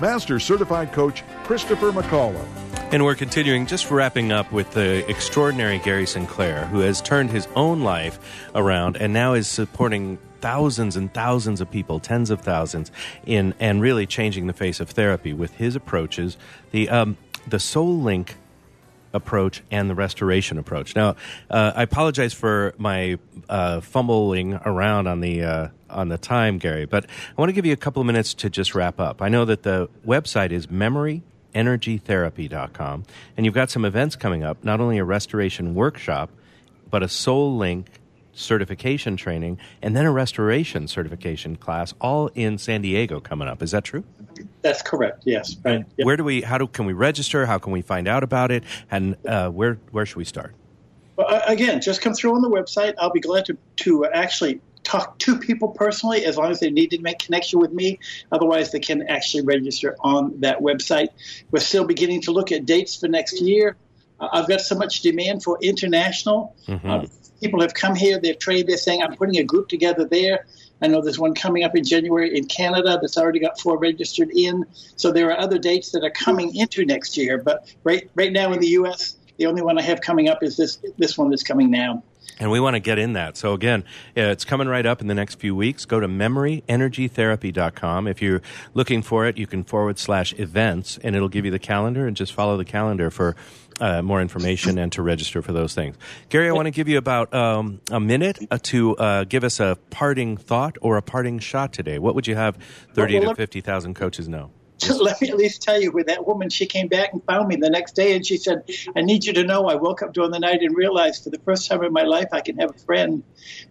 Master Certified Coach Christopher McAuliffe. And we're continuing, just wrapping up with the extraordinary Gary Sinclair, who has turned his own life around and now is supporting thousands and thousands of people, tens of thousands, in and really changing the face of therapy with his approaches, the um, the Soul Link approach and the restoration approach. Now, uh, I apologize for my uh, fumbling around on the uh, on the time, Gary, but I want to give you a couple of minutes to just wrap up. I know that the website is memoryenergytherapy.com, and you've got some events coming up. Not only a restoration workshop, but a Soul Link certification training, and then a restoration certification class, all in San Diego coming up. Is that true? That's correct. Yes. Right. Yep. Where do we? How do can we register? How can we find out about it? And uh, where where should we start? Well, again, just come through on the website. I'll be glad to to actually talk to people personally as long as they need to make connection with me. Otherwise, they can actually register on that website. We're still beginning to look at dates for next year. Uh, I've got so much demand for international. Mm-hmm. Uh, people have come here, they've trained, they're saying, I'm putting a group together there. I know there's one coming up in January in Canada that's already got four registered in. So there are other dates that are coming into next year. But right right now in the U.S., the only one I have coming up is this this one that's coming now. And we want to get in that. So again, it's coming right up in the next few weeks. Go to memoryenergytherapy.com. If you're looking for it, you can forward slash events and it'll give you the calendar and just follow the calendar for uh, more information and to register for those things. Gary, I want to give you about um, a minute uh, to uh, give us a parting thought or a parting shot today. What would you have 30 Well, to 50,000 coaches know? let me at least tell you, with that woman, she came back and found me the next day, and she said, "I need you to know, I woke up during the night and realized for the first time in my life I can have a friend."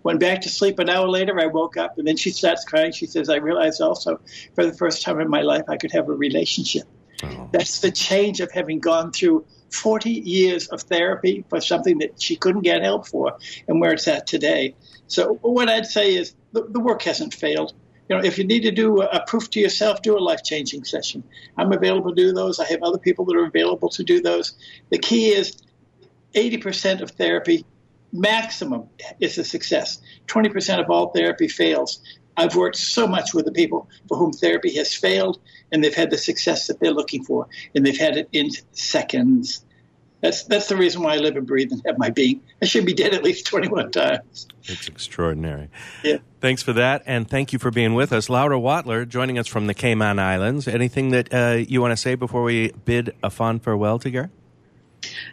Went back to sleep. An hour later, I woke up, and then she starts crying. She says, "I realized also for the first time in my life I could have a relationship." Oh. That's the change of having gone through 40 years of therapy for something that she couldn't get help for, and where it's at today. So what I'd say is the, the work hasn't failed you know, if you need to do a, a proof to yourself, do a life changing session. I'm available to do those. I have other people that are available to do those. The key is 80% of therapy maximum is a success. 20% of all therapy fails. I've worked so much with the people for whom therapy has failed, and they've had the success that they're looking for, and they've had it in seconds. That's that's the reason why I live and breathe and have my being. I should be dead at least 21 times. It's extraordinary. Yeah. Thanks for that, and thank you for being with us. Laura Watler joining us from the Cayman Islands. Anything that uh, you want to say before we bid a fond farewell to Gary?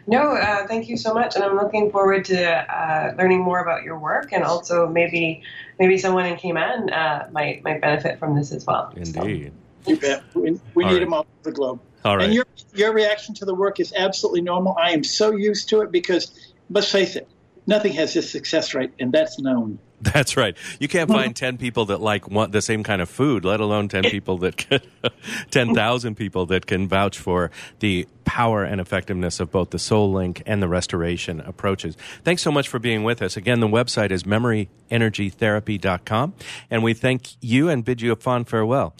No, uh, thank you so much, and I'm looking forward to uh, learning more about your work, and also maybe maybe someone in Cayman uh, might might benefit from this as well. So- Indeed. You bet. We, we need right. them all over the globe. All right. And your your reaction to the work is absolutely normal. I am so used to it because let's face it, nothing has this success rate, and that's known. That's right. You can't find 10 people that like want the same kind of food, let alone 10 people that 10,000 people that can vouch for the power and effectiveness of both the Soul Link and the restoration approaches. Thanks so much for being with us. Again, the website is memoryenergytherapy.com and we thank you and bid you a fond farewell.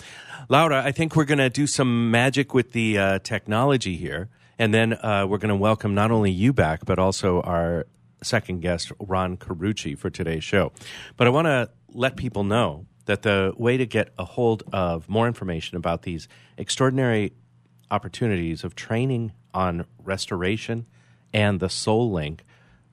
Laura, I think we're going to do some magic with the uh, technology here. And then uh, we're going to welcome not only you back, but also our second guest, Ron Carucci, for today's show. But I want to let people know that the way to get a hold of more information about these extraordinary opportunities of training on restoration and the Soul Link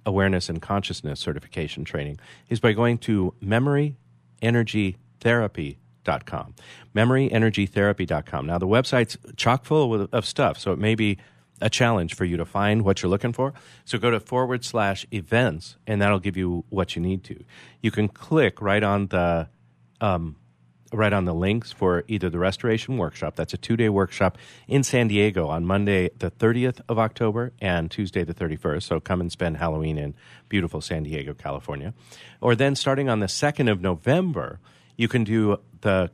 awareness and consciousness certification training is by going to memoryenergytherapy.com. Memoryenergytherapy.com. Now, the website's chock full of stuff, so it may be a challenge for you to find what you're looking for. So go to forward slash events, and that'll give you what you need to. You can click right on the um, right on the links for either the restoration workshop that's a two-day workshop in san diego on monday the 30th of october and tuesday the 31st so come and spend halloween in beautiful san diego california or then starting on the 2nd of november you can do the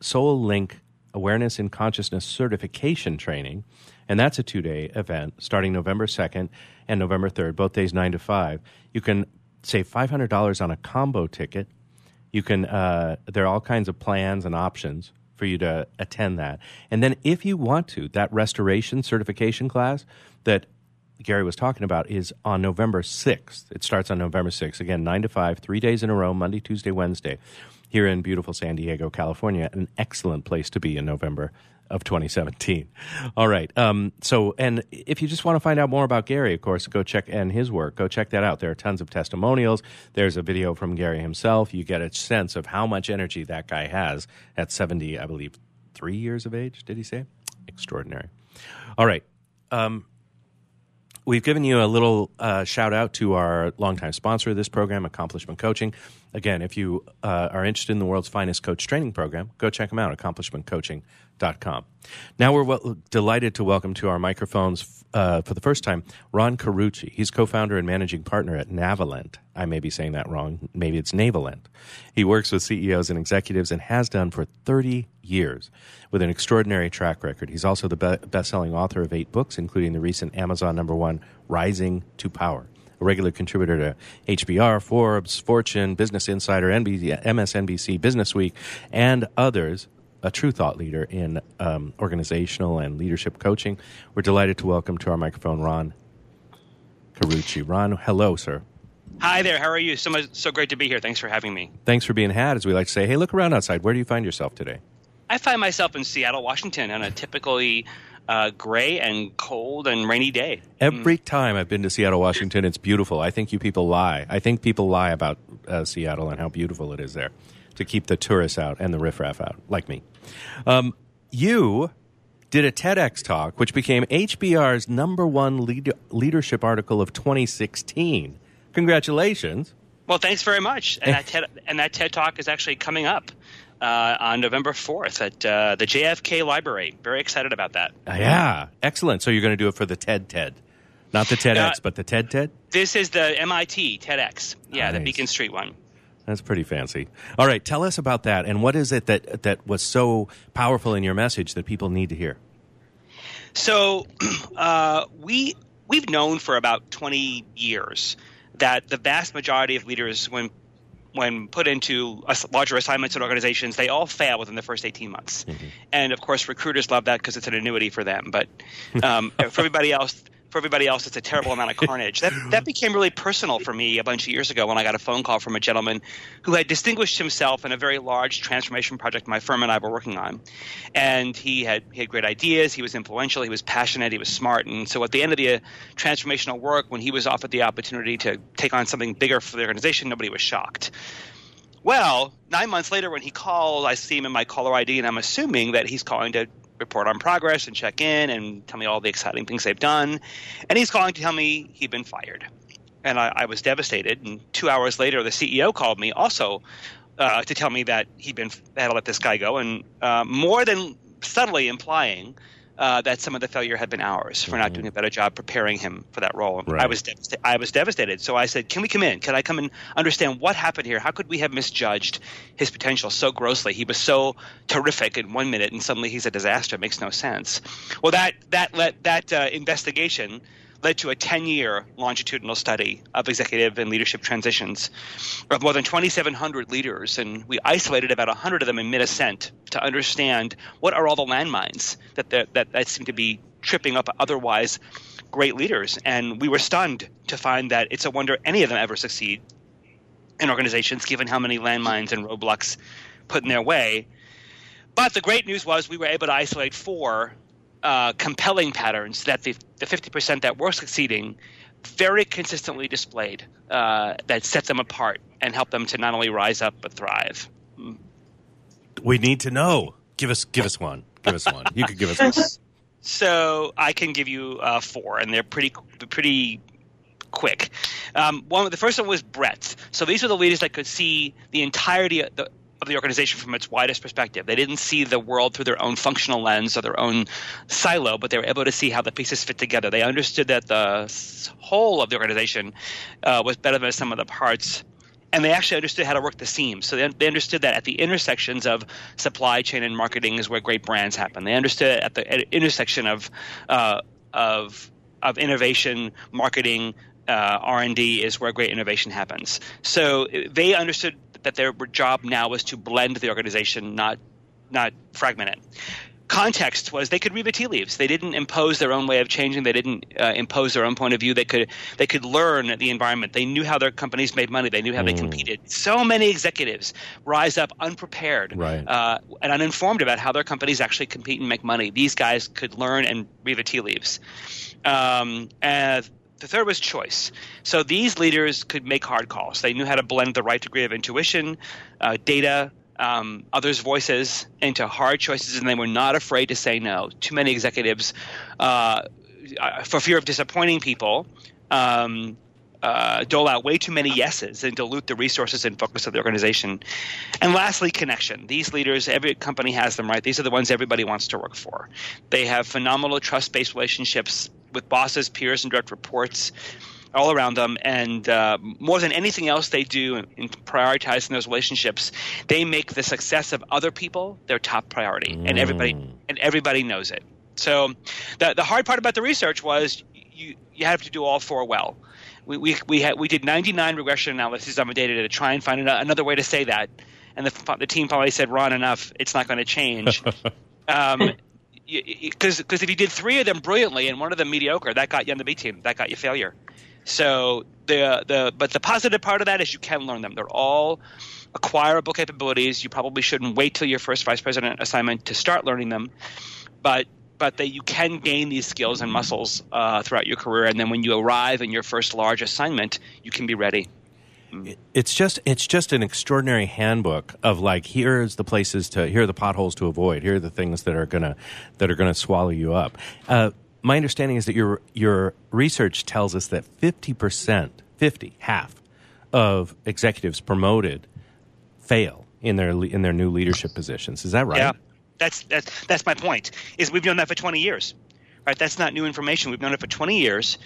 soul link Awareness and Consciousness Certification Training. And that's a two day event starting November 2nd and November 3rd, both days 9 to 5. You can save $500 on a combo ticket. You can, uh, there are all kinds of plans and options for you to attend that. And then if you want to, that restoration certification class that Gary was talking about is on November 6th. It starts on November 6th. Again, 9 to 5, three days in a row, Monday, Tuesday, Wednesday, here in beautiful San Diego, California. An excellent place to be in November of 2017. All right. Um, so, and if you just want to find out more about Gary, of course, go check and his work. Go check that out. There are tons of testimonials. There's a video from Gary himself. You get a sense of how much energy that guy has at 70, I believe, three years of age. Did he say? Extraordinary. All right. Um, We've given you a little uh, shout out to our longtime sponsor of this program, Accomplishment Coaching. Again, if you uh, are interested in the world's finest coach training program, go check them out, accomplishmentcoaching.com. Now we're delighted to welcome to our microphones uh, for the first time Ron Carucci. He's co founder and managing partner at Navalent. I may be saying that wrong. Maybe it's Navalent. He works with CEOs and executives and has done for 30 years with an extraordinary track record. He's also the be- best selling author of eight books, including the recent Amazon number one, Rising to Power. A regular contributor to HBR, Forbes, Fortune, Business Insider, NBC, MSNBC, Business Week, and others a true thought leader in um, organizational and leadership coaching. We're delighted to welcome to our microphone Ron Carucci. Ron, hello, sir. Hi there. How are you? So much, so great to be here. Thanks for having me. Thanks for being had, as we like to say. Hey, look around outside. Where do you find yourself today? I find myself in Seattle, Washington, on a typically uh, gray and cold and rainy day. Every mm. time I've been to Seattle, Washington, it's beautiful. I think you people lie. I think people lie about uh, Seattle and how beautiful it is there to keep the tourists out and the riffraff out, like me. Um, you did a TEDx talk, which became HBR's number one lead- leadership article of 2016. Congratulations. Well, thanks very much. And that TED, and that TED talk is actually coming up uh, on November 4th at uh, the JFK Library. Very excited about that. Uh, yeah, excellent. So you're going to do it for the TED TED. Not the TEDx, uh, but the TED TED? This is the MIT TEDx. Yeah, nice. the Beacon Street one. That's pretty fancy. All right, tell us about that and what is it that that was so powerful in your message that people need to hear? So, uh, we we've known for about 20 years that the vast majority of leaders when when put into larger assignments and organizations, they all fail within the first 18 months. Mm-hmm. And of course, recruiters love that because it's an annuity for them. But um, for everybody else, for everybody else, it's a terrible amount of carnage. That that became really personal for me a bunch of years ago when I got a phone call from a gentleman who had distinguished himself in a very large transformation project my firm and I were working on, and he had he had great ideas. He was influential. He was passionate. He was smart. And so at the end of the uh, transformational work, when he was offered the opportunity to take on something bigger for the organization, nobody was shocked. Well, nine months later, when he called, I see him in my caller ID, and I'm assuming that he's calling to report on progress and check in and tell me all the exciting things they've done. And he's calling to tell me he'd been fired. And I, I was devastated. And two hours later, the CEO called me also uh, to tell me that he'd been had to let this guy go, and uh, more than subtly implying uh, that some of the failure had been ours for not mm-hmm. doing a better job preparing him for that role. Right. I was devasta- I was devastated. So I said, "Can we come in? Can I come and understand what happened here? How could we have misjudged his potential so grossly? He was so terrific in one minute, and suddenly he's a disaster. It makes no sense." Well, that that let that uh, investigation led to a 10 year longitudinal study of executive and leadership transitions of more than 2,700 leaders. And we isolated about 100 of them in mid ascent to understand what are all the landmines that, that, that seem to be tripping up otherwise great leaders. And we were stunned to find that it's a wonder any of them ever succeed in organizations, given how many landmines and roadblocks put in their way. But the great news was we were able to isolate four uh, compelling patterns that the, the 50% that were succeeding very consistently displayed uh, that set them apart and help them to not only rise up but thrive. We need to know. Give us, give us one. Give us one. You could give us one. So I can give you uh, four, and they're pretty, pretty quick. Um, one, the first one was breadth. So these are the leaders that could see the entirety of the, of the organization from its widest perspective. They didn't see the world through their own functional lens or their own silo, but they were able to see how the pieces fit together. They understood that the whole of the organization uh, was better than some of the parts. and they actually understood how to work the seams. So they, they understood that at the intersections of supply chain and marketing is where great brands happen. They understood at the at intersection of uh, of of innovation, marketing, uh, R and D is where great innovation happens. So they understood that their job now was to blend the organization, not not fragment it context was they could read the tea leaves. They didn't impose their own way of changing. They didn't uh, impose their own point of view. They could they could learn the environment. They knew how their companies made money. They knew how mm. they competed. So many executives rise up unprepared right. uh, and uninformed about how their companies actually compete and make money. These guys could learn and read the tea leaves. Um, and the third was choice. So these leaders could make hard calls. They knew how to blend the right degree of intuition, uh, data, um, others' voices into hard choices, and they were not afraid to say no. Too many executives, uh, for fear of disappointing people, um, uh, dole out way too many yeses and dilute the resources and focus of the organization. And lastly, connection. These leaders, every company has them, right? These are the ones everybody wants to work for. They have phenomenal trust based relationships with bosses, peers, and direct reports all around them. And uh, more than anything else they do in, in, prioritizing those relationships, they make the success of other people their top priority, mm. and everybody mm. and everybody knows it. So, the the hard part about the research was you you have to do all four well. We we we, had, we did 99 regression analyses on the data to try and find another way to say that, and the the team finally said, "Ron, enough. It's not going to change." um, because because if you did three of them brilliantly and one of them mediocre, that got you on the B team. That got you failure. So the the but the positive part of that is you can learn them. They're all acquirable capabilities. You probably shouldn't wait till your first vice president assignment to start learning them, but but that you can gain these skills and muscles uh, throughout your career, and then when you arrive in your first large assignment, you can be ready. It's just it's just an extraordinary handbook of like here's the places to here are the potholes to avoid here are the things that are gonna that are gonna swallow you up. Uh, my understanding is that your your research tells us that 50%, 50, half of executives promoted fail in their in their new leadership positions. Is that right? Yeah. That's that's that's my point. Is we've known that for 20 years. Right? That's not new information. We've known it for 20 years.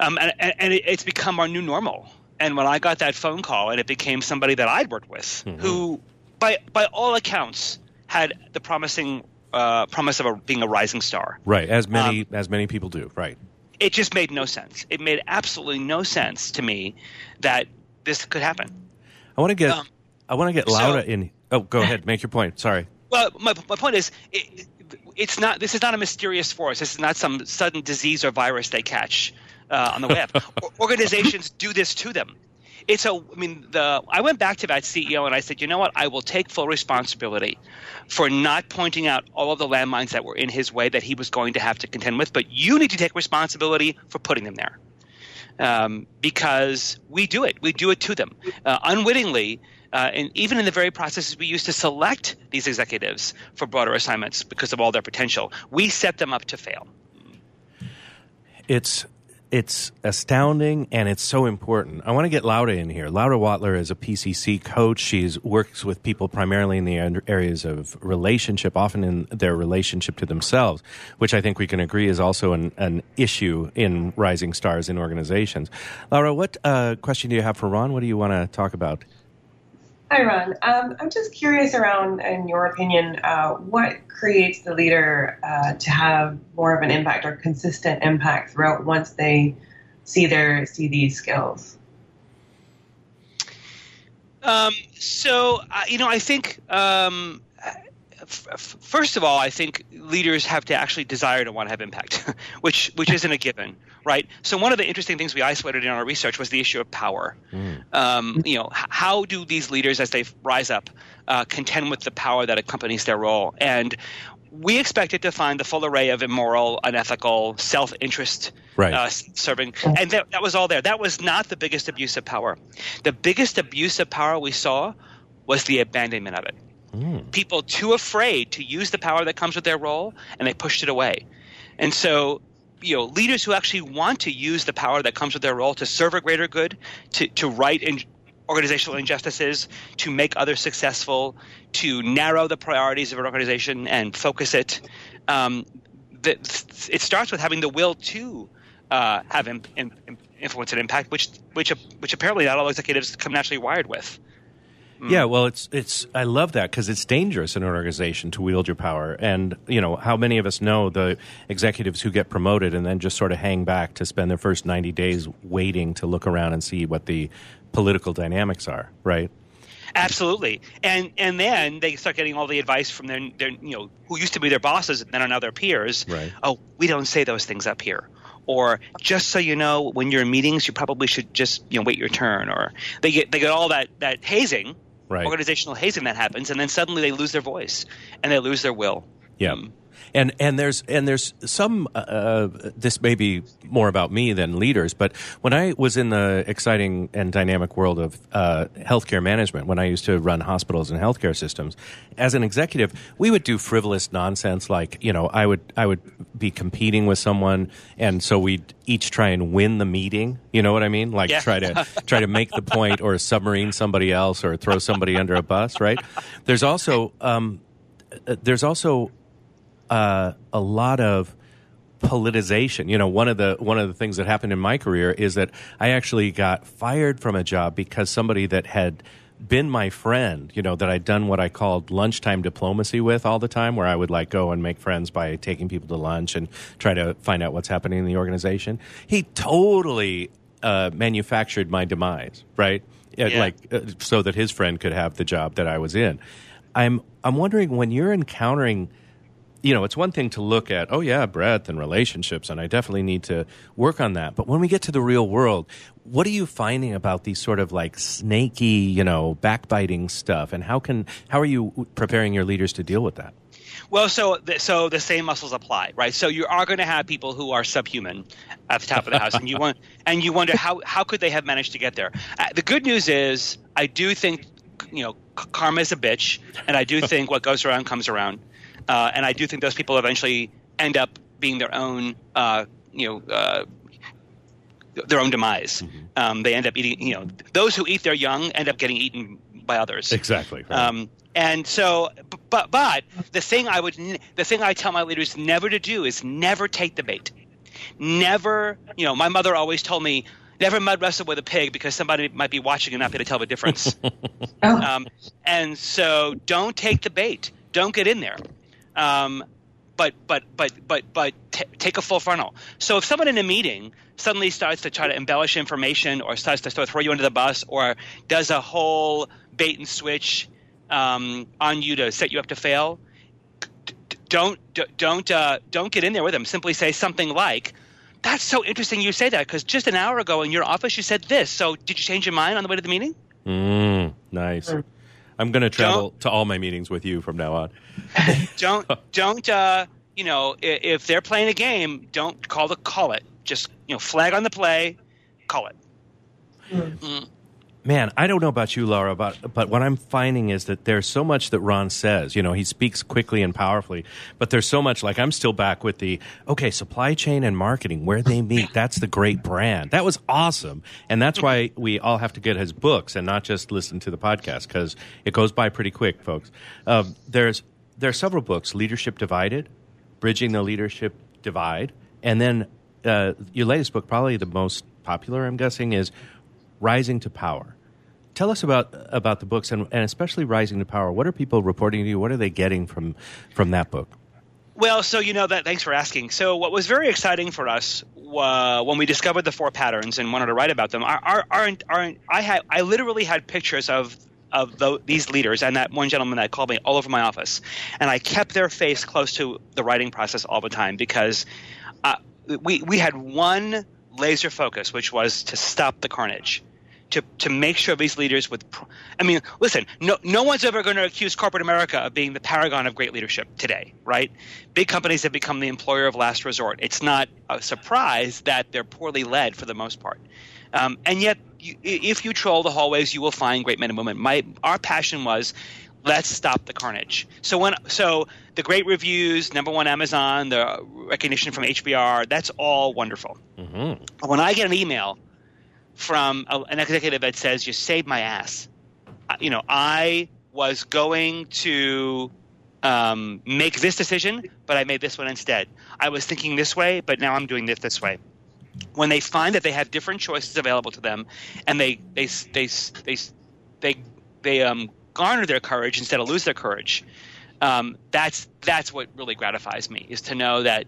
Um, and, and it's become our new normal. And when I got that phone call and it became somebody that I'd worked with mm-hmm. who by by all accounts had the promising uh, promise of a, being a rising star. Right, as many um, as many people do. Right. It just made no sense. It made absolutely no sense to me that this could happen. I want to get um, I want to get Laura so, in. Oh, go ahead. Make your point. Sorry. Well, my my point is. It, it's not. This is not a mysterious force. This is not some sudden disease or virus they catch uh, on the web. Organizations do this to them. It's a i mean the i went back to that ceo and i said you know what? I will take full responsibility for not pointing out all of the landmines that were in his way that he was going to have to contend with but you need to take responsibility for putting them there. Um, because we do it. We do it to them. Uh, unwittingly uh, and even in the very processes we use to select these executives for broader assignments because of all their potential we set them up to fail. It's it's astounding and it's so important. I want to get Laura in here. Laura Watler is a PCC coach. She works with people primarily in the areas of relationship, often in their relationship to themselves, which I think we can agree is also an, an issue in rising stars in organizations. Laura, what uh, question do you have for Ron? What do you want to talk about? Hi, Ron. Um, I'm just curious around, in your opinion, uh, what creates the leader uh, to have more of an impact or consistent impact throughout once they see their see these skills? Um, so, uh, you know, I think um, first of all, I think leaders have to actually desire to want to have impact, which which isn't a given, right? So one of the interesting things we isolated in our research was the issue of power. Mm. Um, you know, how do these leaders, as they rise up, uh, contend with the power that accompanies their role? And we expected to find the full array of immoral, unethical, self-interest right. uh, serving, and that, that was all there. That was not the biggest abuse of power. The biggest abuse of power we saw was the abandonment of it. Mm. People too afraid to use the power that comes with their role, and they pushed it away. And so, you know, leaders who actually want to use the power that comes with their role to serve a greater good, to to right in organizational injustices, to make others successful, to narrow the priorities of an organization and focus it. Um, the, it starts with having the will to uh, have in, in, influence and impact, which which which apparently not all executives come naturally wired with. Mm. Yeah, well, it's it's. I love that because it's dangerous in an organization to wield your power, and you know how many of us know the executives who get promoted and then just sort of hang back to spend their first ninety days waiting to look around and see what the political dynamics are, right? Absolutely, and and then they start getting all the advice from their, their you know who used to be their bosses and then are now their peers. Right. Oh, we don't say those things up here. Or just so you know, when you're in meetings, you probably should just you know wait your turn. Or they get they get all that that hazing, right. organizational hazing that happens, and then suddenly they lose their voice and they lose their will. Yeah. Um, and and there's and there's some. Uh, uh, this may be more about me than leaders, but when I was in the exciting and dynamic world of uh, healthcare management, when I used to run hospitals and healthcare systems, as an executive, we would do frivolous nonsense like you know I would I would be competing with someone, and so we'd each try and win the meeting. You know what I mean? Like yeah. try to try to make the point or submarine somebody else or throw somebody under a bus. Right? There's also um, uh, there's also uh, a lot of politicization. You know, one of the one of the things that happened in my career is that I actually got fired from a job because somebody that had been my friend, you know, that I'd done what I called lunchtime diplomacy with all the time, where I would like go and make friends by taking people to lunch and try to find out what's happening in the organization. He totally uh, manufactured my demise, right? Yeah. Like uh, so that his friend could have the job that I was in. I'm I'm wondering when you're encountering you know, it's one thing to look at, oh, yeah, breadth and relationships, and I definitely need to work on that. But when we get to the real world, what are you finding about these sort of like snaky, you know, backbiting stuff? And how can, how are you preparing your leaders to deal with that? Well, so the, so the same muscles apply, right? So you are going to have people who are subhuman at the top of the house, and you want and you wonder how how could they have managed to get there? Uh, the good news is, I do think you know karma is a bitch, and I do think what goes around comes around. Uh, and I do think those people eventually end up being their own, uh, you know, uh, their own demise. Mm-hmm. Um, they end up eating, you know, those who eat their young end up getting eaten by others. Exactly. Right. Um, and so, but but the thing I would, the thing I tell my leaders never to do is never take the bait. Never, you know, my mother always told me never mud wrestle with a pig because somebody might be watching and not be able to tell the difference. oh. um, and so, don't take the bait. Don't get in there. Um, but but but but but t- take a full frontal. So if someone in a meeting suddenly starts to try to embellish information, or starts to throw you under the bus, or does a whole bait and switch um, on you to set you up to fail, don't don't uh, don't get in there with them. Simply say something like, "That's so interesting you say that because just an hour ago in your office you said this. So did you change your mind on the way to the meeting?" Mm, nice. I'm going to travel don't, to all my meetings with you from now on. don't don't uh, you know if they're playing a game, don't call the call it. Just you know flag on the play, call it. Mm. Mm man, I don't know about you, Laura, but but what I'm finding is that there's so much that Ron says. You know, he speaks quickly and powerfully, but there's so much. Like I'm still back with the okay, supply chain and marketing, where they meet. That's the great brand. That was awesome, and that's why we all have to get his books and not just listen to the podcast because it goes by pretty quick, folks. Um, there's there are several books: Leadership Divided, Bridging the Leadership Divide, and then uh, your latest book, probably the most popular, I'm guessing, is Rising to Power. Tell us about about the books and, and especially Rising to Power. What are people reporting to you? What are they getting from from that book? Well, so you know that. Thanks for asking. So, what was very exciting for us uh, when we discovered the four patterns and wanted to write about them, our, our, our, our I had I literally had pictures of of the, these leaders and that one gentleman that called me all over my office, and I kept their face close to the writing process all the time because uh, we we had one laser focus, which was to stop the carnage to, to make sure these leaders with i mean listen no, no one's ever going to accuse corporate america of being the paragon of great leadership today right? Big companies have become the employer of last resort. It's not a surprise that they're poorly led for the most part. Um, and yet you, if you troll the hallways you will find great men and women. My our passion was let's stop the carnage. So when so the great reviews number one amazon the recognition from hbr that's all wonderful. Mm-hmm. when i get an email from a, an executive that says, "You saved my ass." You know, I was going to um, make this decision, but I made this one instead. I was thinking this way, but now I'm doing this this way. when they find that they have different choices available to them, and they they they they they they um, garner their courage instead of lose their courage. Um, that's that's what really gratifies me is to know that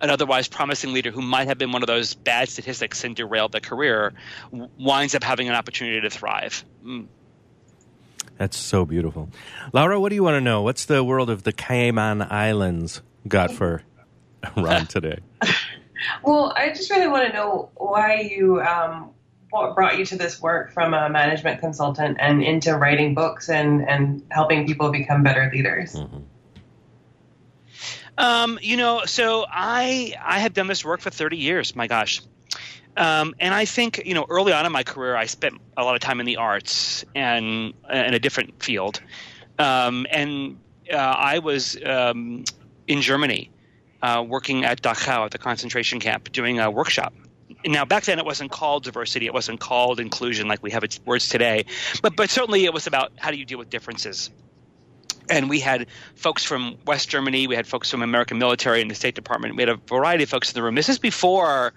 an otherwise promising leader who might have been one of those bad statistics and derailed their career w- winds up having an opportunity to thrive. Mm. That's so beautiful, Laura. What do you want to know? What's the world of the Cayman Islands got for Ron today? Well, I just really want to know why you, um, what brought you to this work from a management consultant and into writing books and, and helping people become better leaders. Mm-hmm. Um, you know, so I I have done this work for 30 years. My gosh. Um, and I think you know, early on in my career, I spent a lot of time in the arts and in a different field. Um, and uh, I was um, in Germany uh, working at Dachau at the concentration camp doing a workshop. Now, back then, it wasn't called diversity; it wasn't called inclusion like we have its words today. But but certainly, it was about how do you deal with differences. And we had folks from West Germany, we had folks from American military and the State Department. We had a variety of folks in the room. This is before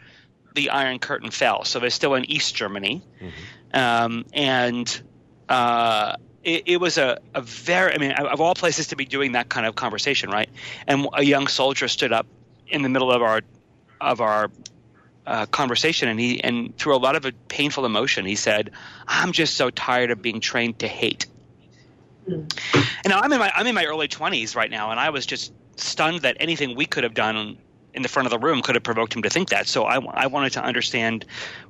the Iron Curtain fell, so they're still in East Germany, mm-hmm. um, and uh, it, it, was a, a very, I mean, of all places to be doing that kind of conversation, right? And a young soldier stood up in the middle of our of our uh, conversation, and he and through a lot of a painful emotion, he said, "I'm just so tired of being trained to hate." Mm. And now I'm in my I'm in my early 20s right now, and I was just stunned that anything we could have done in the front of the room could have provoked him to think that. So I, I wanted to understand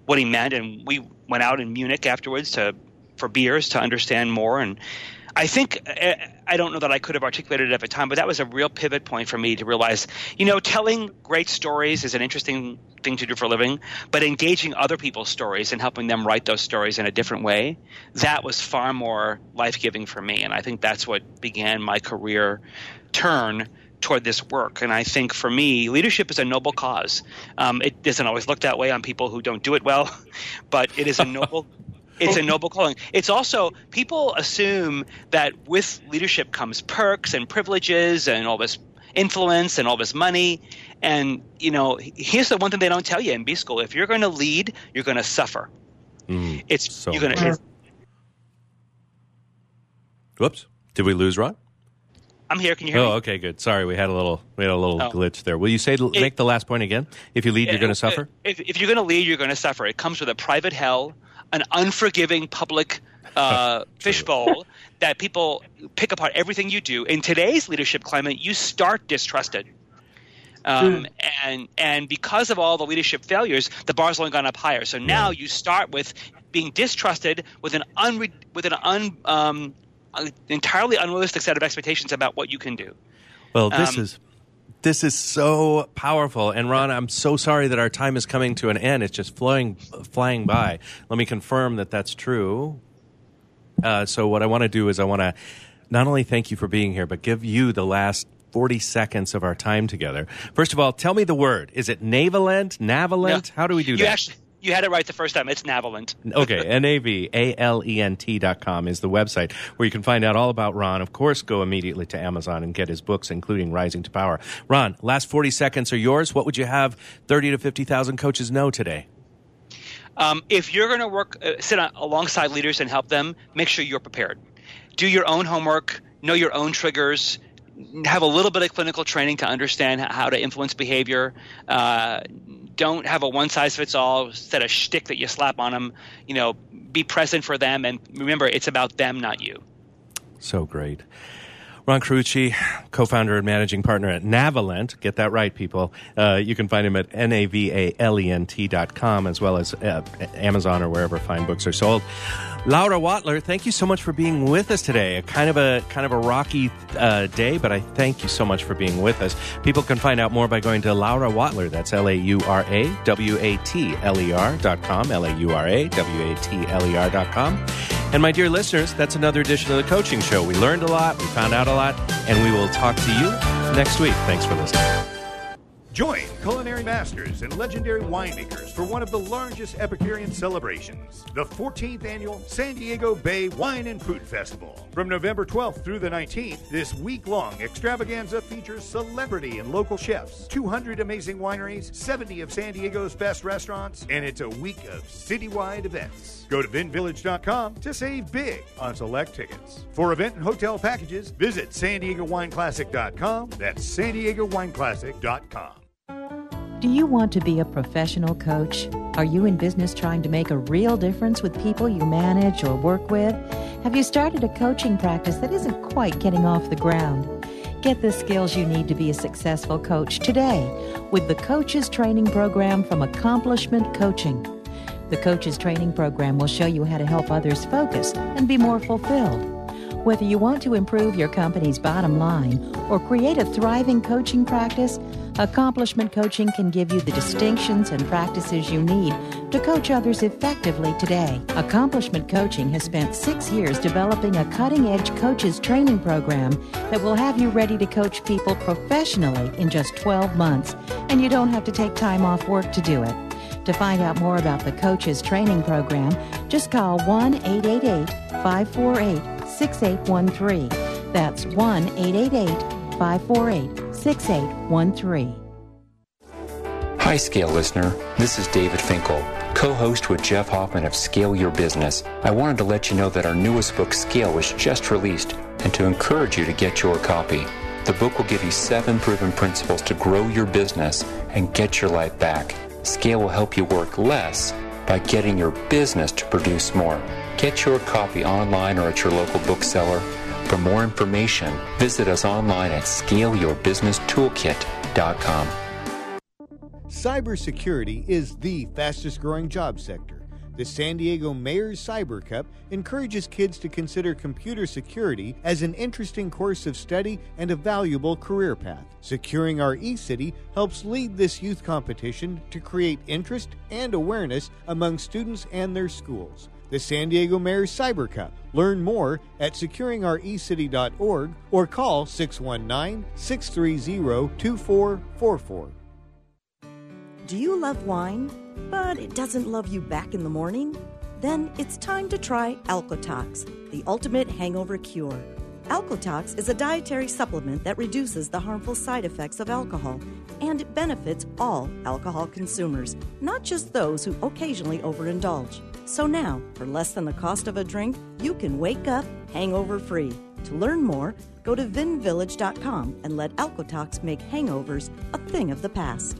what he meant, and we went out in Munich afterwards to for beers to understand more. And I think eh, I don't know that I could have articulated it at the time, but that was a real pivot point for me to realize, you know, telling great stories is an interesting thing to do for a living, but engaging other people's stories and helping them write those stories in a different way, that was far more life giving for me. And I think that's what began my career turn toward this work. And I think for me, leadership is a noble cause. Um, it doesn't always look that way on people who don't do it well, but it is a noble it's a noble calling. It's also people assume that with leadership comes perks and privileges and all this influence and all this money. And you know, here's the one thing they don't tell you in B school: if you're going to lead, you're going to suffer. Mm, it's so you're going to. Whoops! Did we lose Ron? I'm here. Can you hear oh, me? Oh, okay, good. Sorry, we had a little we had a little oh. glitch there. Will you say it, make the last point again? If you lead, you're going to suffer. If, if you're going to lead, you're going to suffer. It comes with a private hell an unforgiving public uh, fishbowl that people pick apart everything you do. In today's leadership climate, you start distrusted. Um, mm. and and because of all the leadership failures, the bar's only gone up higher. So now you start with being distrusted with an unre- with an un, um, entirely unrealistic set of expectations about what you can do. Well, this um, is this is so powerful. And Ron, I'm so sorry that our time is coming to an end. It's just flying, flying by. Let me confirm that that's true. Uh, so what I want to do is I want to not only thank you for being here, but give you the last 40 seconds of our time together. First of all, tell me the word. Is it navalent, navalent? How do we do you that? Actually, you had it right the first time. It's Navalent. okay, N A V A L E N T dot com is the website where you can find out all about Ron. Of course, go immediately to Amazon and get his books, including Rising to Power. Ron, last 40 seconds are yours. What would you have 30 to 50,000 coaches know today? Um, if you're going to work, uh, sit on, alongside leaders and help them, make sure you're prepared. Do your own homework, know your own triggers, have a little bit of clinical training to understand how to influence behavior. Uh, don't have a one size fits all set of shtick that you slap on them. You know, be present for them, and remember, it's about them, not you. So great. Ron Carucci, co-founder and managing partner at Navalent. Get that right, people. Uh, you can find him at N-A-V-A-L-E-N-T dot com as well as uh, Amazon or wherever fine books are sold. Laura Watler, thank you so much for being with us today. A kind of a kind of a rocky uh, day, but I thank you so much for being with us. People can find out more by going to Laura Watler. That's L A U R A W A T L E R dot com. L A U R A W A T L E R dot com. And my dear listeners, that's another edition of the Coaching Show. We learned a lot, we found out a lot, and we will talk to you next week. Thanks for listening. Join culinary masters and legendary winemakers for one of the largest Epicurean celebrations, the 14th annual San Diego Bay Wine and Food Festival. From November 12th through the 19th, this week long extravaganza features celebrity and local chefs, 200 amazing wineries, 70 of San Diego's best restaurants, and it's a week of citywide events. Go to vinvillage.com to save big on select tickets. For event and hotel packages, visit san diego wine classic.com. That's san diego wine classic.com. Do you want to be a professional coach? Are you in business trying to make a real difference with people you manage or work with? Have you started a coaching practice that isn't quite getting off the ground? Get the skills you need to be a successful coach today with the Coaches Training Program from Accomplishment Coaching. The Coaches Training Program will show you how to help others focus and be more fulfilled. Whether you want to improve your company's bottom line or create a thriving coaching practice, Accomplishment Coaching can give you the distinctions and practices you need to coach others effectively today. Accomplishment Coaching has spent six years developing a cutting edge coaches training program that will have you ready to coach people professionally in just 12 months, and you don't have to take time off work to do it. To find out more about the coaches training program, just call 1 888 548 6813. That's 1 888 548 6813. Hi, Scale listener. This is David Finkel, co host with Jeff Hoffman of Scale Your Business. I wanted to let you know that our newest book, Scale, was just released and to encourage you to get your copy. The book will give you seven proven principles to grow your business and get your life back. Scale will help you work less by getting your business to produce more. Get your copy online or at your local bookseller. For more information, visit us online at scaleyourbusinesstoolkit.com. Cybersecurity is the fastest growing job sector. The San Diego Mayor's Cyber Cup encourages kids to consider computer security as an interesting course of study and a valuable career path. Securing Our eCity helps lead this youth competition to create interest and awareness among students and their schools. The San Diego Mayor's Cyber Cup. Learn more at securingourecity.org or call 619 630 2444. Do you love wine, but it doesn't love you back in the morning? Then it's time to try Alcotox, the ultimate hangover cure. Alcotox is a dietary supplement that reduces the harmful side effects of alcohol, and it benefits all alcohol consumers, not just those who occasionally overindulge. So now, for less than the cost of a drink, you can wake up hangover free. To learn more, go to vinvillage.com and let Alcotox make hangovers a thing of the past.